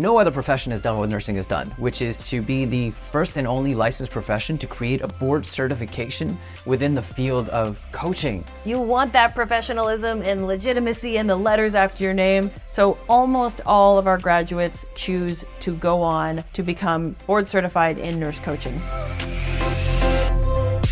no other profession has done what nursing has done, which is to be the first and only licensed profession to create a board certification within the field of coaching. You want that professionalism and legitimacy and the letters after your name. So almost all of our graduates choose to go on to become board certified in nurse coaching.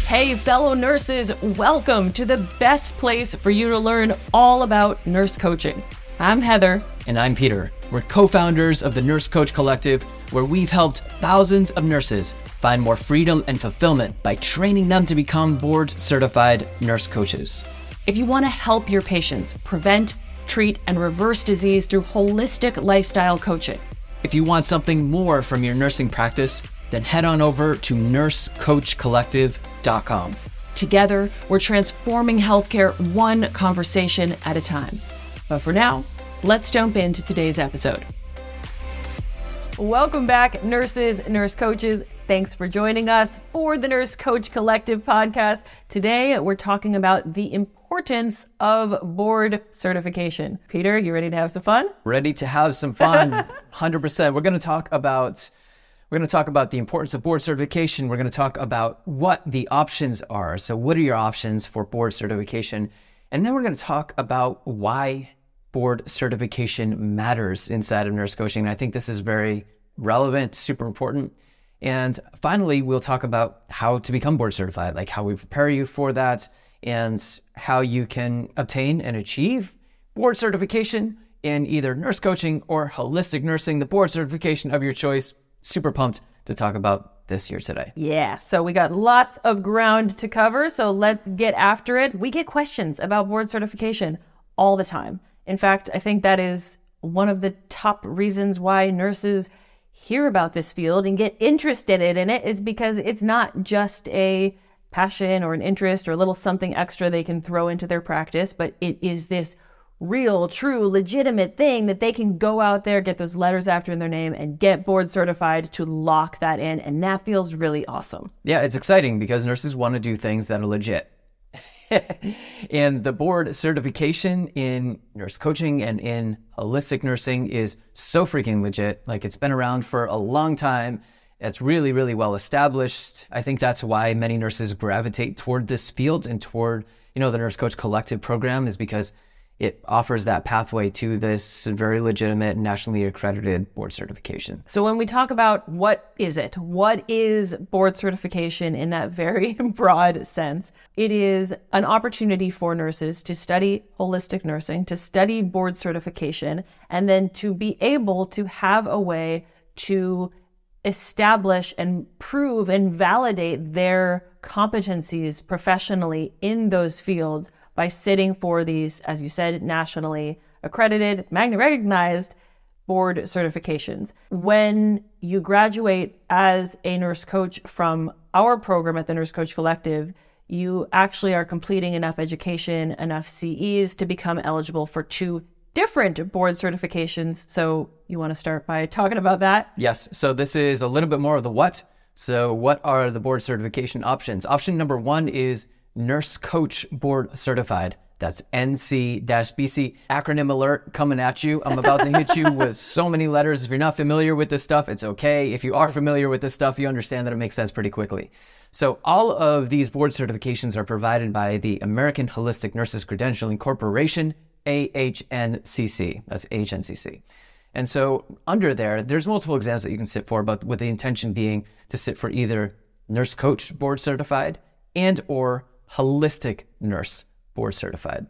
Hey, fellow nurses, welcome to the best place for you to learn all about nurse coaching. I'm Heather. And I'm Peter. We're co founders of the Nurse Coach Collective, where we've helped thousands of nurses find more freedom and fulfillment by training them to become board certified nurse coaches. If you want to help your patients prevent, treat, and reverse disease through holistic lifestyle coaching, if you want something more from your nursing practice, then head on over to nursecoachcollective.com. Together, we're transforming healthcare one conversation at a time. But for now, let's jump into today's episode. Welcome back, nurses, nurse coaches. Thanks for joining us for the Nurse Coach Collective podcast. Today, we're talking about the importance of board certification. Peter, you ready to have some fun? Ready to have some fun. 100%. We're going to talk about we're going to talk about the importance of board certification. We're going to talk about what the options are. So, what are your options for board certification? And then we're going to talk about why board certification matters inside of nurse coaching. And I think this is very relevant, super important. And finally, we'll talk about how to become board certified, like how we prepare you for that and how you can obtain and achieve board certification in either nurse coaching or holistic nursing, the board certification of your choice super pumped to talk about this here today. Yeah, so we got lots of ground to cover, so let's get after it. We get questions about board certification all the time. In fact, I think that is one of the top reasons why nurses hear about this field and get interested in it is because it's not just a passion or an interest or a little something extra they can throw into their practice, but it is this real, true, legitimate thing that they can go out there, get those letters after in their name, and get board certified to lock that in. And that feels really awesome. Yeah, it's exciting because nurses want to do things that are legit. and the board certification in nurse coaching and in holistic nursing is so freaking legit. Like it's been around for a long time. It's really, really well established. I think that's why many nurses gravitate toward this field and toward, you know, the Nurse Coach Collective program is because it offers that pathway to this very legitimate nationally accredited board certification. So when we talk about what is it? What is board certification in that very broad sense? It is an opportunity for nurses to study holistic nursing, to study board certification, and then to be able to have a way to establish and prove and validate their competencies professionally in those fields by sitting for these, as you said, nationally accredited, Magnet recognized board certifications. When you graduate as a nurse coach from our program at the Nurse Coach Collective, you actually are completing enough education, enough CEs to become eligible for two different board certifications. So, you want to start by talking about that? Yes. So, this is a little bit more of the what. So, what are the board certification options? Option number one is Nurse Coach Board Certified. That's NC BC. Acronym alert coming at you. I'm about to hit you with so many letters. If you're not familiar with this stuff, it's okay. If you are familiar with this stuff, you understand that it makes sense pretty quickly. So, all of these board certifications are provided by the American Holistic Nurses Credentialing Corporation, AHNCC. That's AHNCC. And so, under there, there's multiple exams that you can sit for, but with the intention being to sit for either Nurse Coach Board Certified and or holistic nurse board certified.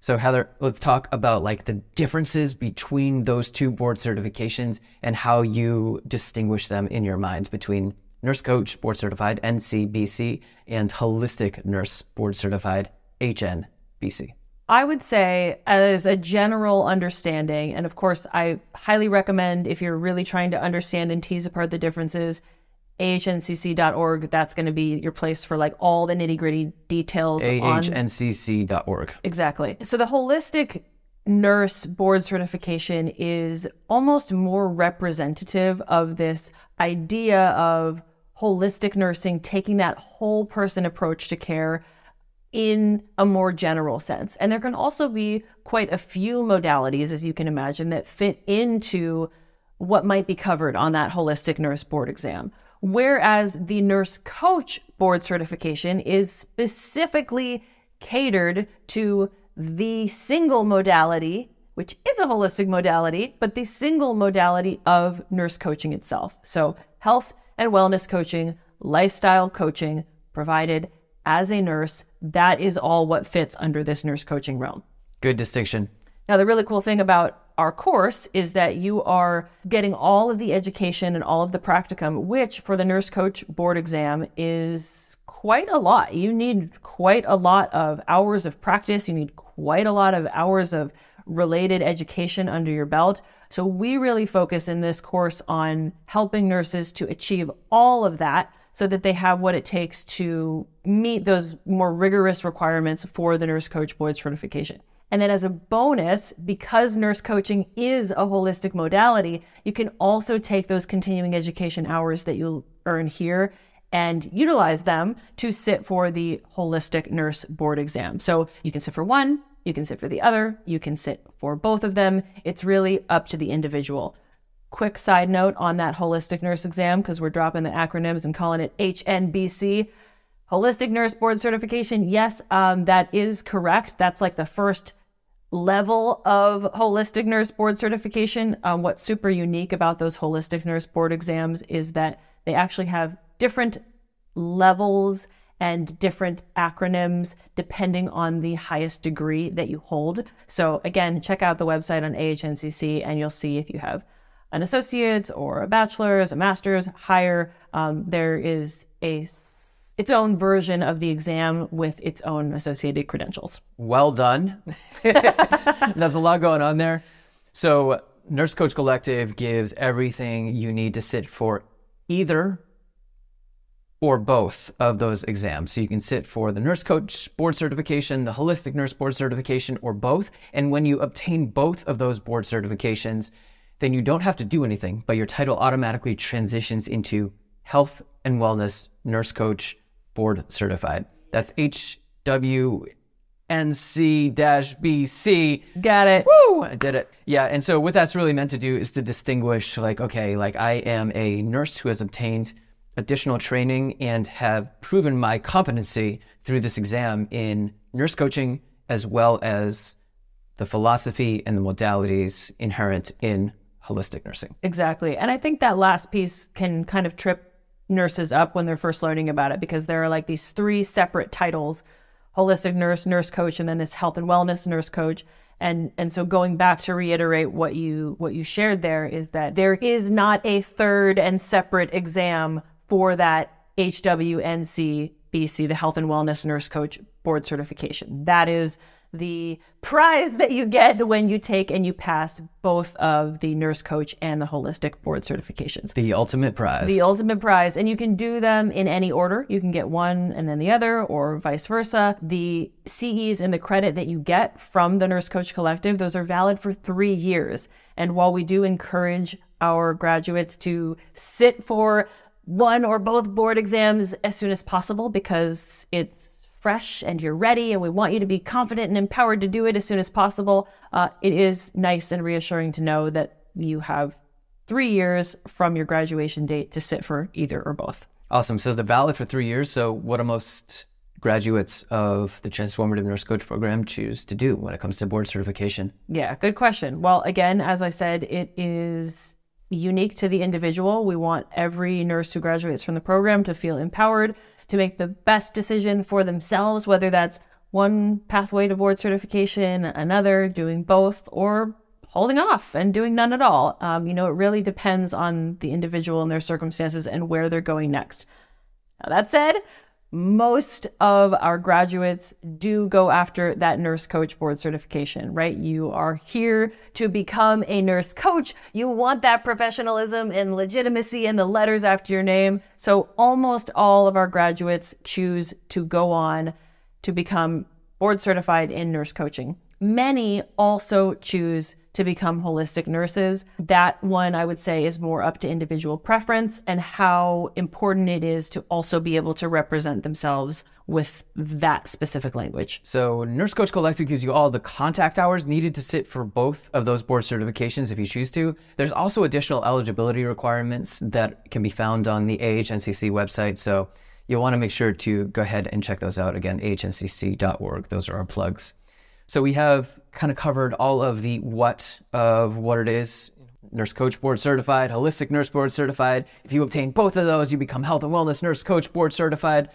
So Heather, let's talk about like the differences between those two board certifications and how you distinguish them in your mind between nurse coach board certified NCBC and holistic nurse board certified HNBC. I would say, as a general understanding, and of course, I highly recommend if you're really trying to understand and tease apart the differences, ahncc.org. That's going to be your place for like all the nitty gritty details. ahncc.org. On... Exactly. So the holistic nurse board certification is almost more representative of this idea of holistic nursing, taking that whole person approach to care in a more general sense. And there can also be quite a few modalities, as you can imagine, that fit into what might be covered on that holistic nurse board exam. Whereas the nurse coach board certification is specifically catered to the single modality, which is a holistic modality, but the single modality of nurse coaching itself. So, health and wellness coaching, lifestyle coaching provided as a nurse, that is all what fits under this nurse coaching realm. Good distinction. Now, the really cool thing about our course is that you are getting all of the education and all of the practicum, which for the nurse coach board exam is quite a lot. You need quite a lot of hours of practice. You need quite a lot of hours of related education under your belt. So, we really focus in this course on helping nurses to achieve all of that so that they have what it takes to meet those more rigorous requirements for the nurse coach board certification. And then, as a bonus, because nurse coaching is a holistic modality, you can also take those continuing education hours that you'll earn here and utilize them to sit for the holistic nurse board exam. So you can sit for one, you can sit for the other, you can sit for both of them. It's really up to the individual. Quick side note on that holistic nurse exam, because we're dropping the acronyms and calling it HNBC. Holistic Nurse Board Certification, yes, um, that is correct. That's like the first level of holistic nurse board certification. Um, what's super unique about those holistic nurse board exams is that they actually have different levels and different acronyms depending on the highest degree that you hold. So, again, check out the website on AHNCC and you'll see if you have an associate's or a bachelor's, a master's, higher. Um, there is a its own version of the exam with its own associated credentials. Well done. There's a lot going on there. So, Nurse Coach Collective gives everything you need to sit for either or both of those exams. So you can sit for the nurse coach board certification, the holistic nurse board certification, or both. And when you obtain both of those board certifications, then you don't have to do anything, but your title automatically transitions into health and wellness nurse coach board certified. That's HWNC BC. Got it. Woo! I did it. Yeah. And so, what that's really meant to do is to distinguish, like, okay, like I am a nurse who has obtained additional training and have proven my competency through this exam in nurse coaching as well as the philosophy and the modalities inherent in holistic nursing. Exactly. And I think that last piece can kind of trip nurses up when they're first learning about it because there are like these three separate titles holistic nurse, nurse coach, and then this health and wellness nurse coach. And and so going back to reiterate what you what you shared there is that there is not a third and separate exam for that HWNC BC, the Health and Wellness Nurse Coach Board Certification. That is the prize that you get when you take and you pass both of the nurse coach and the holistic board certifications. The ultimate prize. The ultimate prize. And you can do them in any order. You can get one and then the other, or vice versa. The CEs and the credit that you get from the Nurse Coach Collective, those are valid for three years. And while we do encourage our graduates to sit for one or both board exams as soon as possible because it's fresh and you're ready and we want you to be confident and empowered to do it as soon as possible. Uh, it is nice and reassuring to know that you have three years from your graduation date to sit for either or both. Awesome. So they're valid for three years. So what do most graduates of the Transformative Nurse Coach program choose to do when it comes to board certification? Yeah, good question. Well, again, as I said, it is unique to the individual. We want every nurse who graduates from the program to feel empowered to make the best decision for themselves, whether that's one pathway to board certification, another, doing both, or holding off and doing none at all. Um, you know, it really depends on the individual and their circumstances and where they're going next. Now, that said, most of our graduates do go after that nurse coach board certification, right? You are here to become a nurse coach. You want that professionalism and legitimacy and the letters after your name. So almost all of our graduates choose to go on to become board certified in nurse coaching. Many also choose to become holistic nurses. That one I would say is more up to individual preference and how important it is to also be able to represent themselves with that specific language. So, Nurse Coach Collective gives you all the contact hours needed to sit for both of those board certifications if you choose to. There's also additional eligibility requirements that can be found on the AHNCC website. So, you'll want to make sure to go ahead and check those out. Again, ahncc.org. Those are our plugs. So we have kind of covered all of the what of what it is. Nurse Coach Board Certified, Holistic Nurse Board Certified. If you obtain both of those, you become Health and Wellness Nurse Coach Board Certified.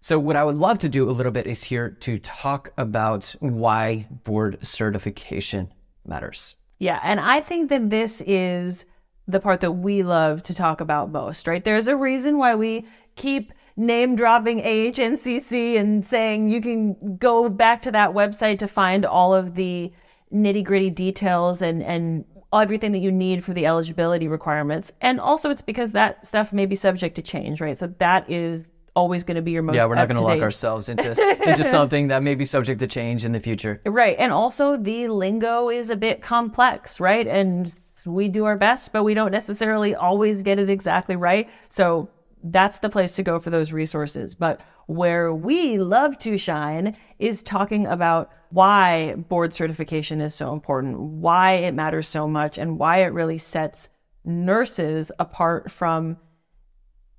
So, what I would love to do a little bit is here to talk about why board certification matters. Yeah, and I think that this is the part that we love to talk about most, right? There's a reason why we keep name dropping AHNCC and saying you can go back to that website to find all of the nitty gritty details and, and everything that you need for the eligibility requirements. And also, it's because that stuff may be subject to change, right? So that is always going to be your most yeah we're not going to lock ourselves into into something that may be subject to change in the future right and also the lingo is a bit complex right and we do our best but we don't necessarily always get it exactly right so that's the place to go for those resources. But where we love to shine is talking about why board certification is so important, why it matters so much, and why it really sets nurses apart from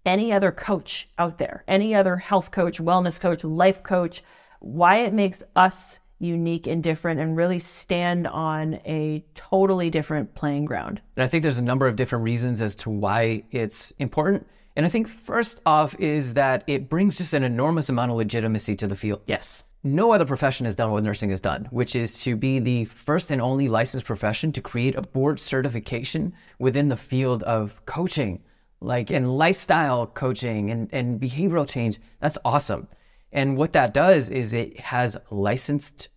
any other coach out there, any other health coach, wellness coach, life coach, why it makes us unique and different and really stand on a totally different playing ground. And I think there's a number of different reasons as to why it's important. And I think first off is that it brings just an enormous amount of legitimacy to the field. Yes. No other profession has done what nursing has done, which is to be the first and only licensed profession to create a board certification within the field of coaching, like in lifestyle coaching and, and behavioral change. That's awesome. And what that does is it has licensed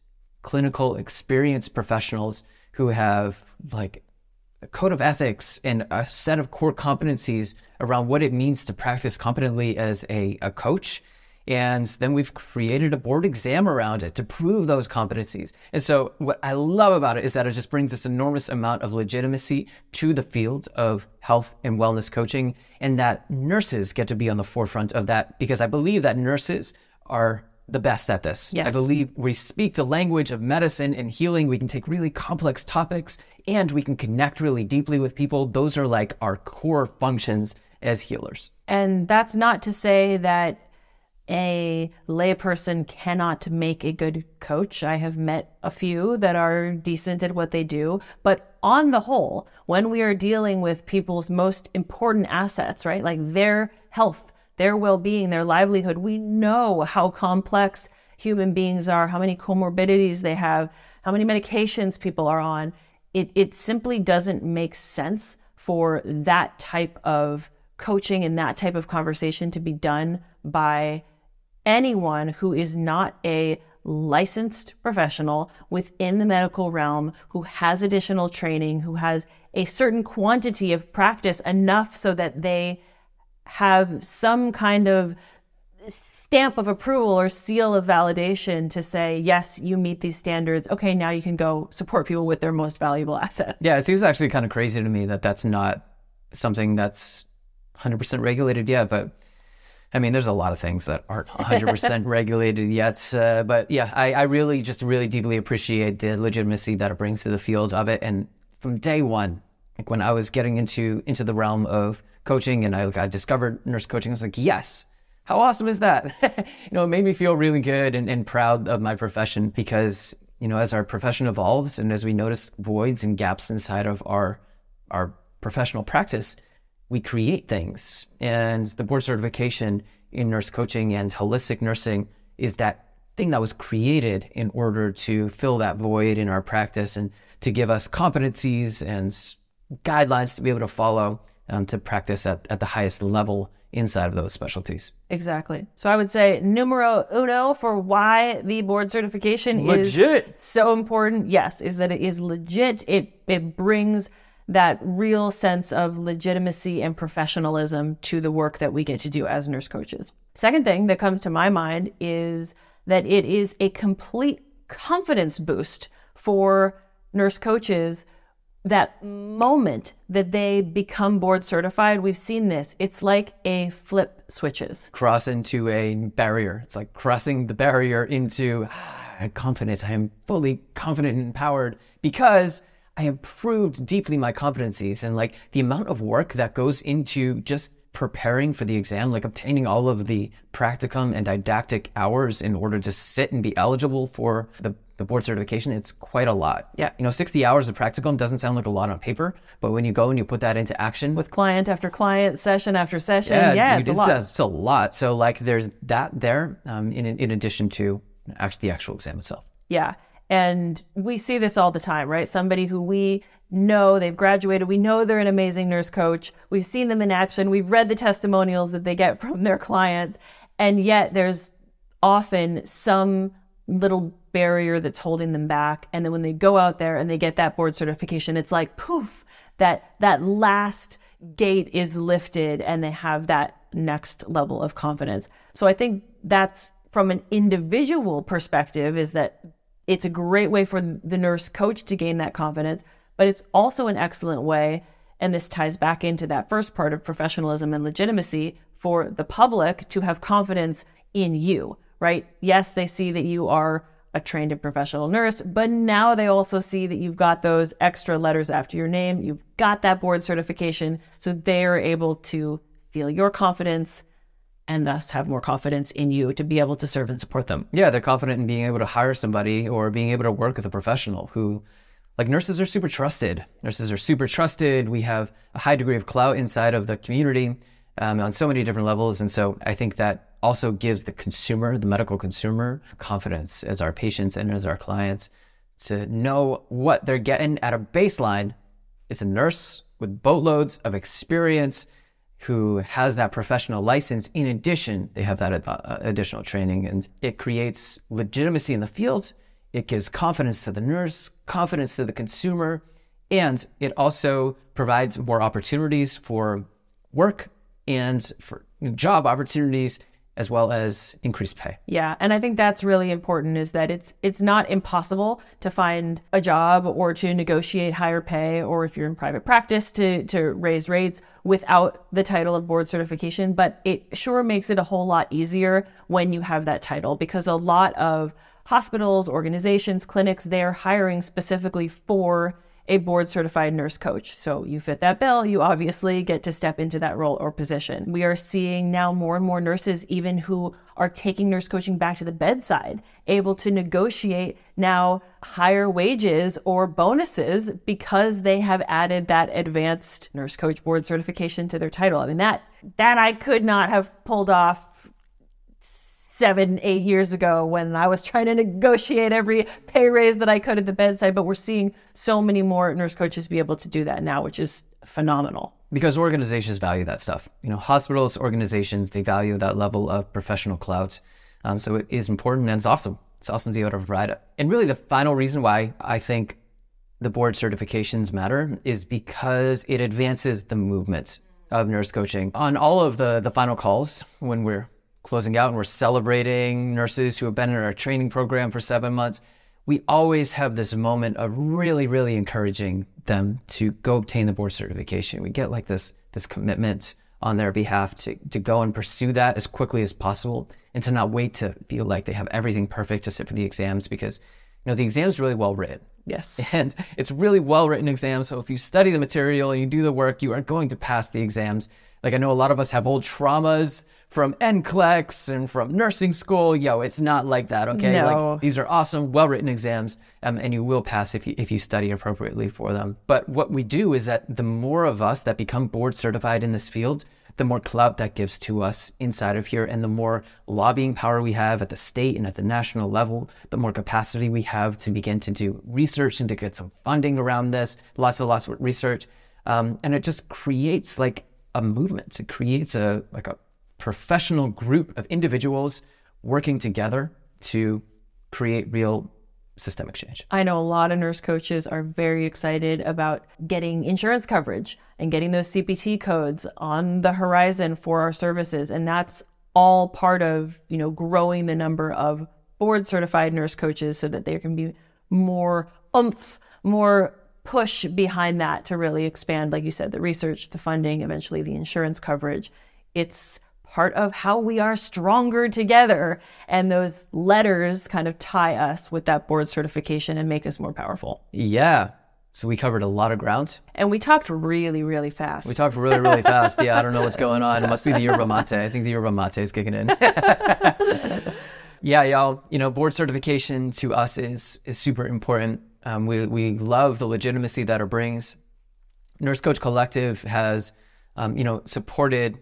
clinical experienced professionals who have like a code of ethics and a set of core competencies around what it means to practice competently as a, a coach. And then we've created a board exam around it to prove those competencies. And so, what I love about it is that it just brings this enormous amount of legitimacy to the field of health and wellness coaching, and that nurses get to be on the forefront of that because I believe that nurses are the best at this. Yes. I believe we speak the language of medicine and healing. We can take really complex topics and we can connect really deeply with people. Those are like our core functions as healers. And that's not to say that a layperson cannot make a good coach. I have met a few that are decent at what they do. But on the whole, when we are dealing with people's most important assets, right, like their health, their well being, their livelihood. We know how complex human beings are, how many comorbidities they have, how many medications people are on. It, it simply doesn't make sense for that type of coaching and that type of conversation to be done by anyone who is not a licensed professional within the medical realm who has additional training, who has a certain quantity of practice enough so that they have some kind of stamp of approval or seal of validation to say, yes, you meet these standards. Okay, now you can go support people with their most valuable assets. Yeah, it seems actually kind of crazy to me that that's not something that's 100% regulated yet. But I mean, there's a lot of things that aren't 100% regulated yet. Uh, but yeah, I, I really just really deeply appreciate the legitimacy that it brings to the field of it. And from day one, like when I was getting into into the realm of coaching and I, like, I discovered nurse coaching, I was like, yes, how awesome is that? you know, it made me feel really good and, and proud of my profession because, you know, as our profession evolves and as we notice voids and gaps inside of our our professional practice, we create things. And the board certification in nurse coaching and holistic nursing is that thing that was created in order to fill that void in our practice and to give us competencies and guidelines to be able to follow um, to practice at, at the highest level inside of those specialties. Exactly. So I would say numero uno for why the board certification legit. is so important. Yes, is that it is legit. It it brings that real sense of legitimacy and professionalism to the work that we get to do as nurse coaches. Second thing that comes to my mind is that it is a complete confidence boost for nurse coaches that moment that they become board certified, we've seen this. It's like a flip switches. Cross into a barrier. It's like crossing the barrier into ah, confidence. I am fully confident and empowered because I improved deeply my competencies and like the amount of work that goes into just preparing for the exam, like obtaining all of the practicum and didactic hours in order to sit and be eligible for the the board certification, it's quite a lot. Yeah. You know, 60 hours of practicum doesn't sound like a lot on paper, but when you go and you put that into action with client after client, session after session, yeah, yeah it's, a lot. it's a lot. So like there's that there um, in, in addition to actually the actual exam itself. Yeah. And we see this all the time, right? Somebody who we know they've graduated, we know they're an amazing nurse coach, we've seen them in action, we've read the testimonials that they get from their clients, and yet there's often some little barrier that's holding them back. And then when they go out there and they get that board certification, it's like poof, that that last gate is lifted and they have that next level of confidence. So I think that's from an individual perspective is that it's a great way for the nurse coach to gain that confidence, but it's also an excellent way and this ties back into that first part of professionalism and legitimacy for the public to have confidence in you, right? Yes, they see that you are a trained and professional nurse, but now they also see that you've got those extra letters after your name. You've got that board certification. So they are able to feel your confidence and thus have more confidence in you to be able to serve and support them. Yeah, they're confident in being able to hire somebody or being able to work with a professional who, like nurses, are super trusted. Nurses are super trusted. We have a high degree of clout inside of the community um, on so many different levels. And so I think that also gives the consumer, the medical consumer, confidence as our patients and as our clients to know what they're getting at a baseline. It's a nurse with boatloads of experience who has that professional license. In addition, they have that uh, additional training, and it creates legitimacy in the field. It gives confidence to the nurse, confidence to the consumer, and it also provides more opportunities for work and for job opportunities as well as increased pay. Yeah, and I think that's really important is that it's it's not impossible to find a job or to negotiate higher pay or if you're in private practice to to raise rates without the title of board certification, but it sure makes it a whole lot easier when you have that title because a lot of hospitals, organizations, clinics, they're hiring specifically for a board certified nurse coach. So you fit that bill, you obviously get to step into that role or position. We are seeing now more and more nurses, even who are taking nurse coaching back to the bedside, able to negotiate now higher wages or bonuses because they have added that advanced nurse coach board certification to their title. I mean, that, that I could not have pulled off seven, eight years ago when I was trying to negotiate every pay raise that I could at the bedside. But we're seeing so many more nurse coaches be able to do that now, which is phenomenal. Because organizations value that stuff. You know, hospitals, organizations, they value that level of professional clout. Um, so it is important and it's awesome. It's awesome to be able to provide it. And really, the final reason why I think the board certifications matter is because it advances the movement of nurse coaching. On all of the the final calls when we're closing out and we're celebrating nurses who have been in our training program for seven months, we always have this moment of really, really encouraging them to go obtain the board certification. We get like this this commitment on their behalf to, to go and pursue that as quickly as possible and to not wait to feel like they have everything perfect to sit for the exams because you know the exam is really well written. Yes. And it's really well written exam. So if you study the material and you do the work, you are going to pass the exams. Like I know a lot of us have old traumas from NCLEX and from nursing school. Yo, it's not like that, okay? No. Like, these are awesome, well written exams, um, and you will pass if you, if you study appropriately for them. But what we do is that the more of us that become board certified in this field, the more clout that gives to us inside of here, and the more lobbying power we have at the state and at the national level, the more capacity we have to begin to do research and to get some funding around this, lots and lots of research. Um, and it just creates like a movement. It creates a like a professional group of individuals working together to create real systemic change. I know a lot of nurse coaches are very excited about getting insurance coverage and getting those CPT codes on the horizon for our services and that's all part of, you know, growing the number of board certified nurse coaches so that there can be more oomph, more push behind that to really expand, like you said, the research, the funding, eventually the insurance coverage. It's part of how we are stronger together. And those letters kind of tie us with that board certification and make us more powerful. Yeah. So we covered a lot of ground. And we talked really, really fast. We talked really, really fast. Yeah, I don't know what's going on. It must be the yerba mate. I think the yerba mate is kicking in. yeah, y'all. You know, board certification to us is is super important. Um, we we love the legitimacy that it brings. Nurse Coach Collective has, um, you know, supported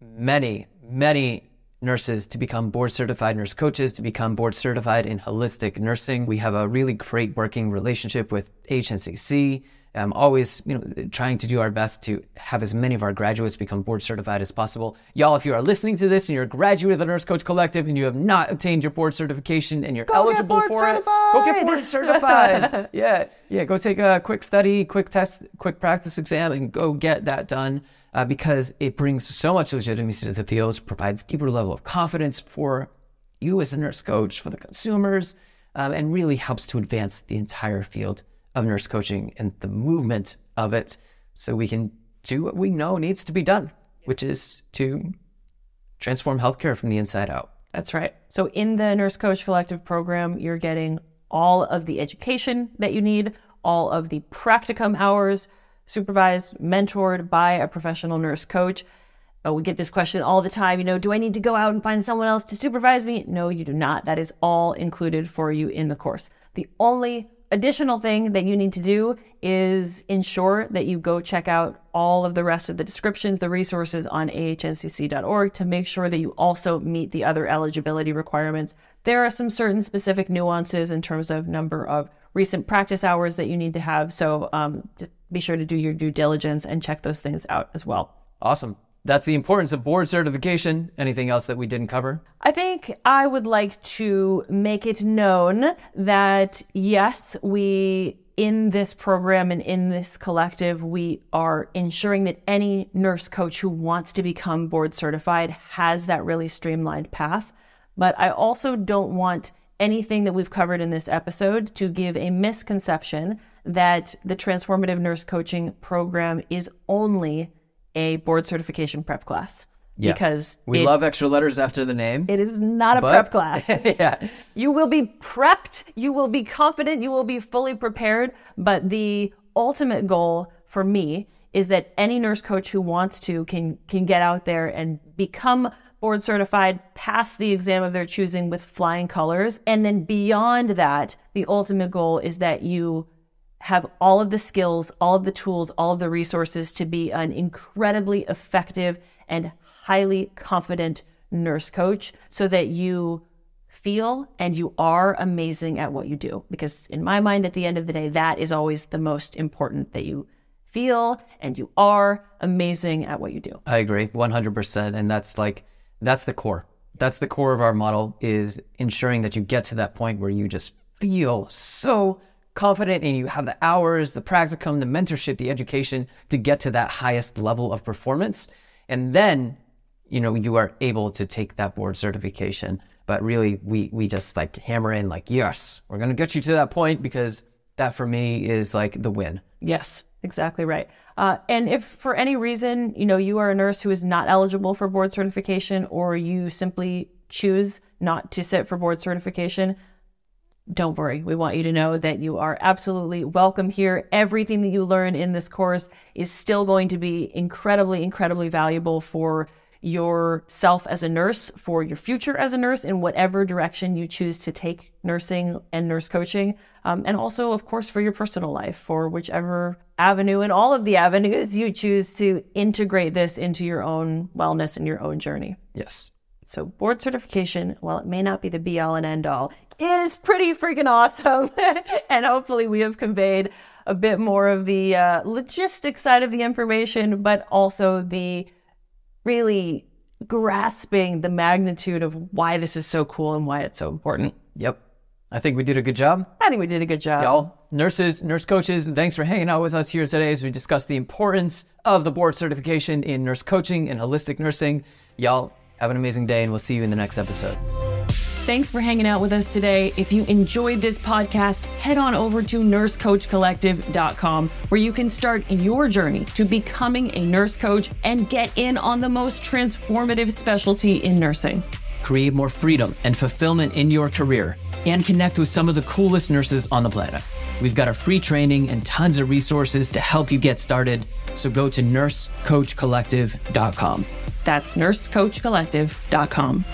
many, many nurses to become board certified nurse coaches, to become board certified in holistic nursing. We have a really great working relationship with HNCC. I'm always, you know, trying to do our best to have as many of our graduates become board certified as possible. Y'all, if you are listening to this and you're a graduate of the Nurse Coach Collective and you have not obtained your board certification and you're Go eligible for certified. it, go get board certified. yeah, yeah. Go take a quick study, quick test, quick practice exam, and go get that done uh, because it brings so much legitimacy to the field, provides deeper level of confidence for you as a nurse coach, for the consumers, um, and really helps to advance the entire field of nurse coaching and the movement of it so we can do what we know needs to be done, which is to transform healthcare from the inside out. That's right. So in the Nurse Coach Collective program, you're getting all of the education that you need, all of the practicum hours, supervised, mentored by a professional nurse coach. Oh, we get this question all the time. You know, do I need to go out and find someone else to supervise me? No, you do not. That is all included for you in the course. The only additional thing that you need to do is ensure that you go check out all of the rest of the descriptions, the resources on ahncc.org to make sure that you also meet the other eligibility requirements. There are some certain specific nuances in terms of number of recent practice hours that you need to have. So um, just be sure to do your due diligence and check those things out as well. Awesome. That's the importance of board certification. Anything else that we didn't cover? I think I would like to make it known that yes, we in this program and in this collective, we are ensuring that any nurse coach who wants to become board certified has that really streamlined path. But I also don't want anything that we've covered in this episode to give a misconception that the transformative nurse coaching program is only a board certification prep class. Yeah. Because We it- love extra letters after the name. it is not a But- prep class. yeah. You will be prepped, you will be confident, you will be fully prepared. But the ultimate goal for me is that any nurse coach who wants to can can get out there and become board certified, pass the exam of their choosing with flying colors. And then beyond that, the ultimate goal is that you have all of the skills, all of the tools, all of the resources to be an incredibly effective and highly confident nurse coach so that you feel and you are amazing at what you do. Because in my mind, at the end of the day, that is always the most important that you feel and you are amazing at what you do. I agree 100%. And that's like, that's the core. That's the core of our model is ensuring that you get to that point where you just feel so confident and you have the hours, the practicum, the mentorship, the education to get to that highest level of performance. And then, you know, you are able to take that board certification. But really, we, we just like hammer in like, yes, we're going to get you to that point because that for me is like the win. Yes, exactly right. Uh, and if for any reason, you know, you are a nurse who is not eligible for board certification or you simply choose not to sit for board certification, don't worry. We want you to know that you are absolutely welcome here. Everything that you learn in this course is still going to be incredibly, incredibly valuable for yourself as a nurse, for your future as a nurse, in whatever direction you choose to take nursing and nurse coaching. Um, and also, of course, for your personal life, for whichever avenue and all of the avenues you choose to integrate this into your own wellness and your own journey. Yes. So board certification, while it may not be the be all and end all, is pretty freaking awesome. and hopefully we have conveyed a bit more of the uh, logistic side of the information, but also the really grasping the magnitude of why this is so cool and why it's so important. Yep. I think we did a good job. I think we did a good job. Y'all, nurses, nurse coaches, thanks for hanging out with us here today as we discuss the importance of the board certification in nurse coaching and holistic nursing. Y'all, have an amazing day, and we'll see you in the next episode. Thanks for hanging out with us today. If you enjoyed this podcast, head on over to nursecoachcollective.com where you can start your journey to becoming a nurse coach and get in on the most transformative specialty in nursing. Create more freedom and fulfillment in your career and connect with some of the coolest nurses on the planet. We've got a free training and tons of resources to help you get started. So go to nursecoachcollective.com. That's nursecoachcollective.com.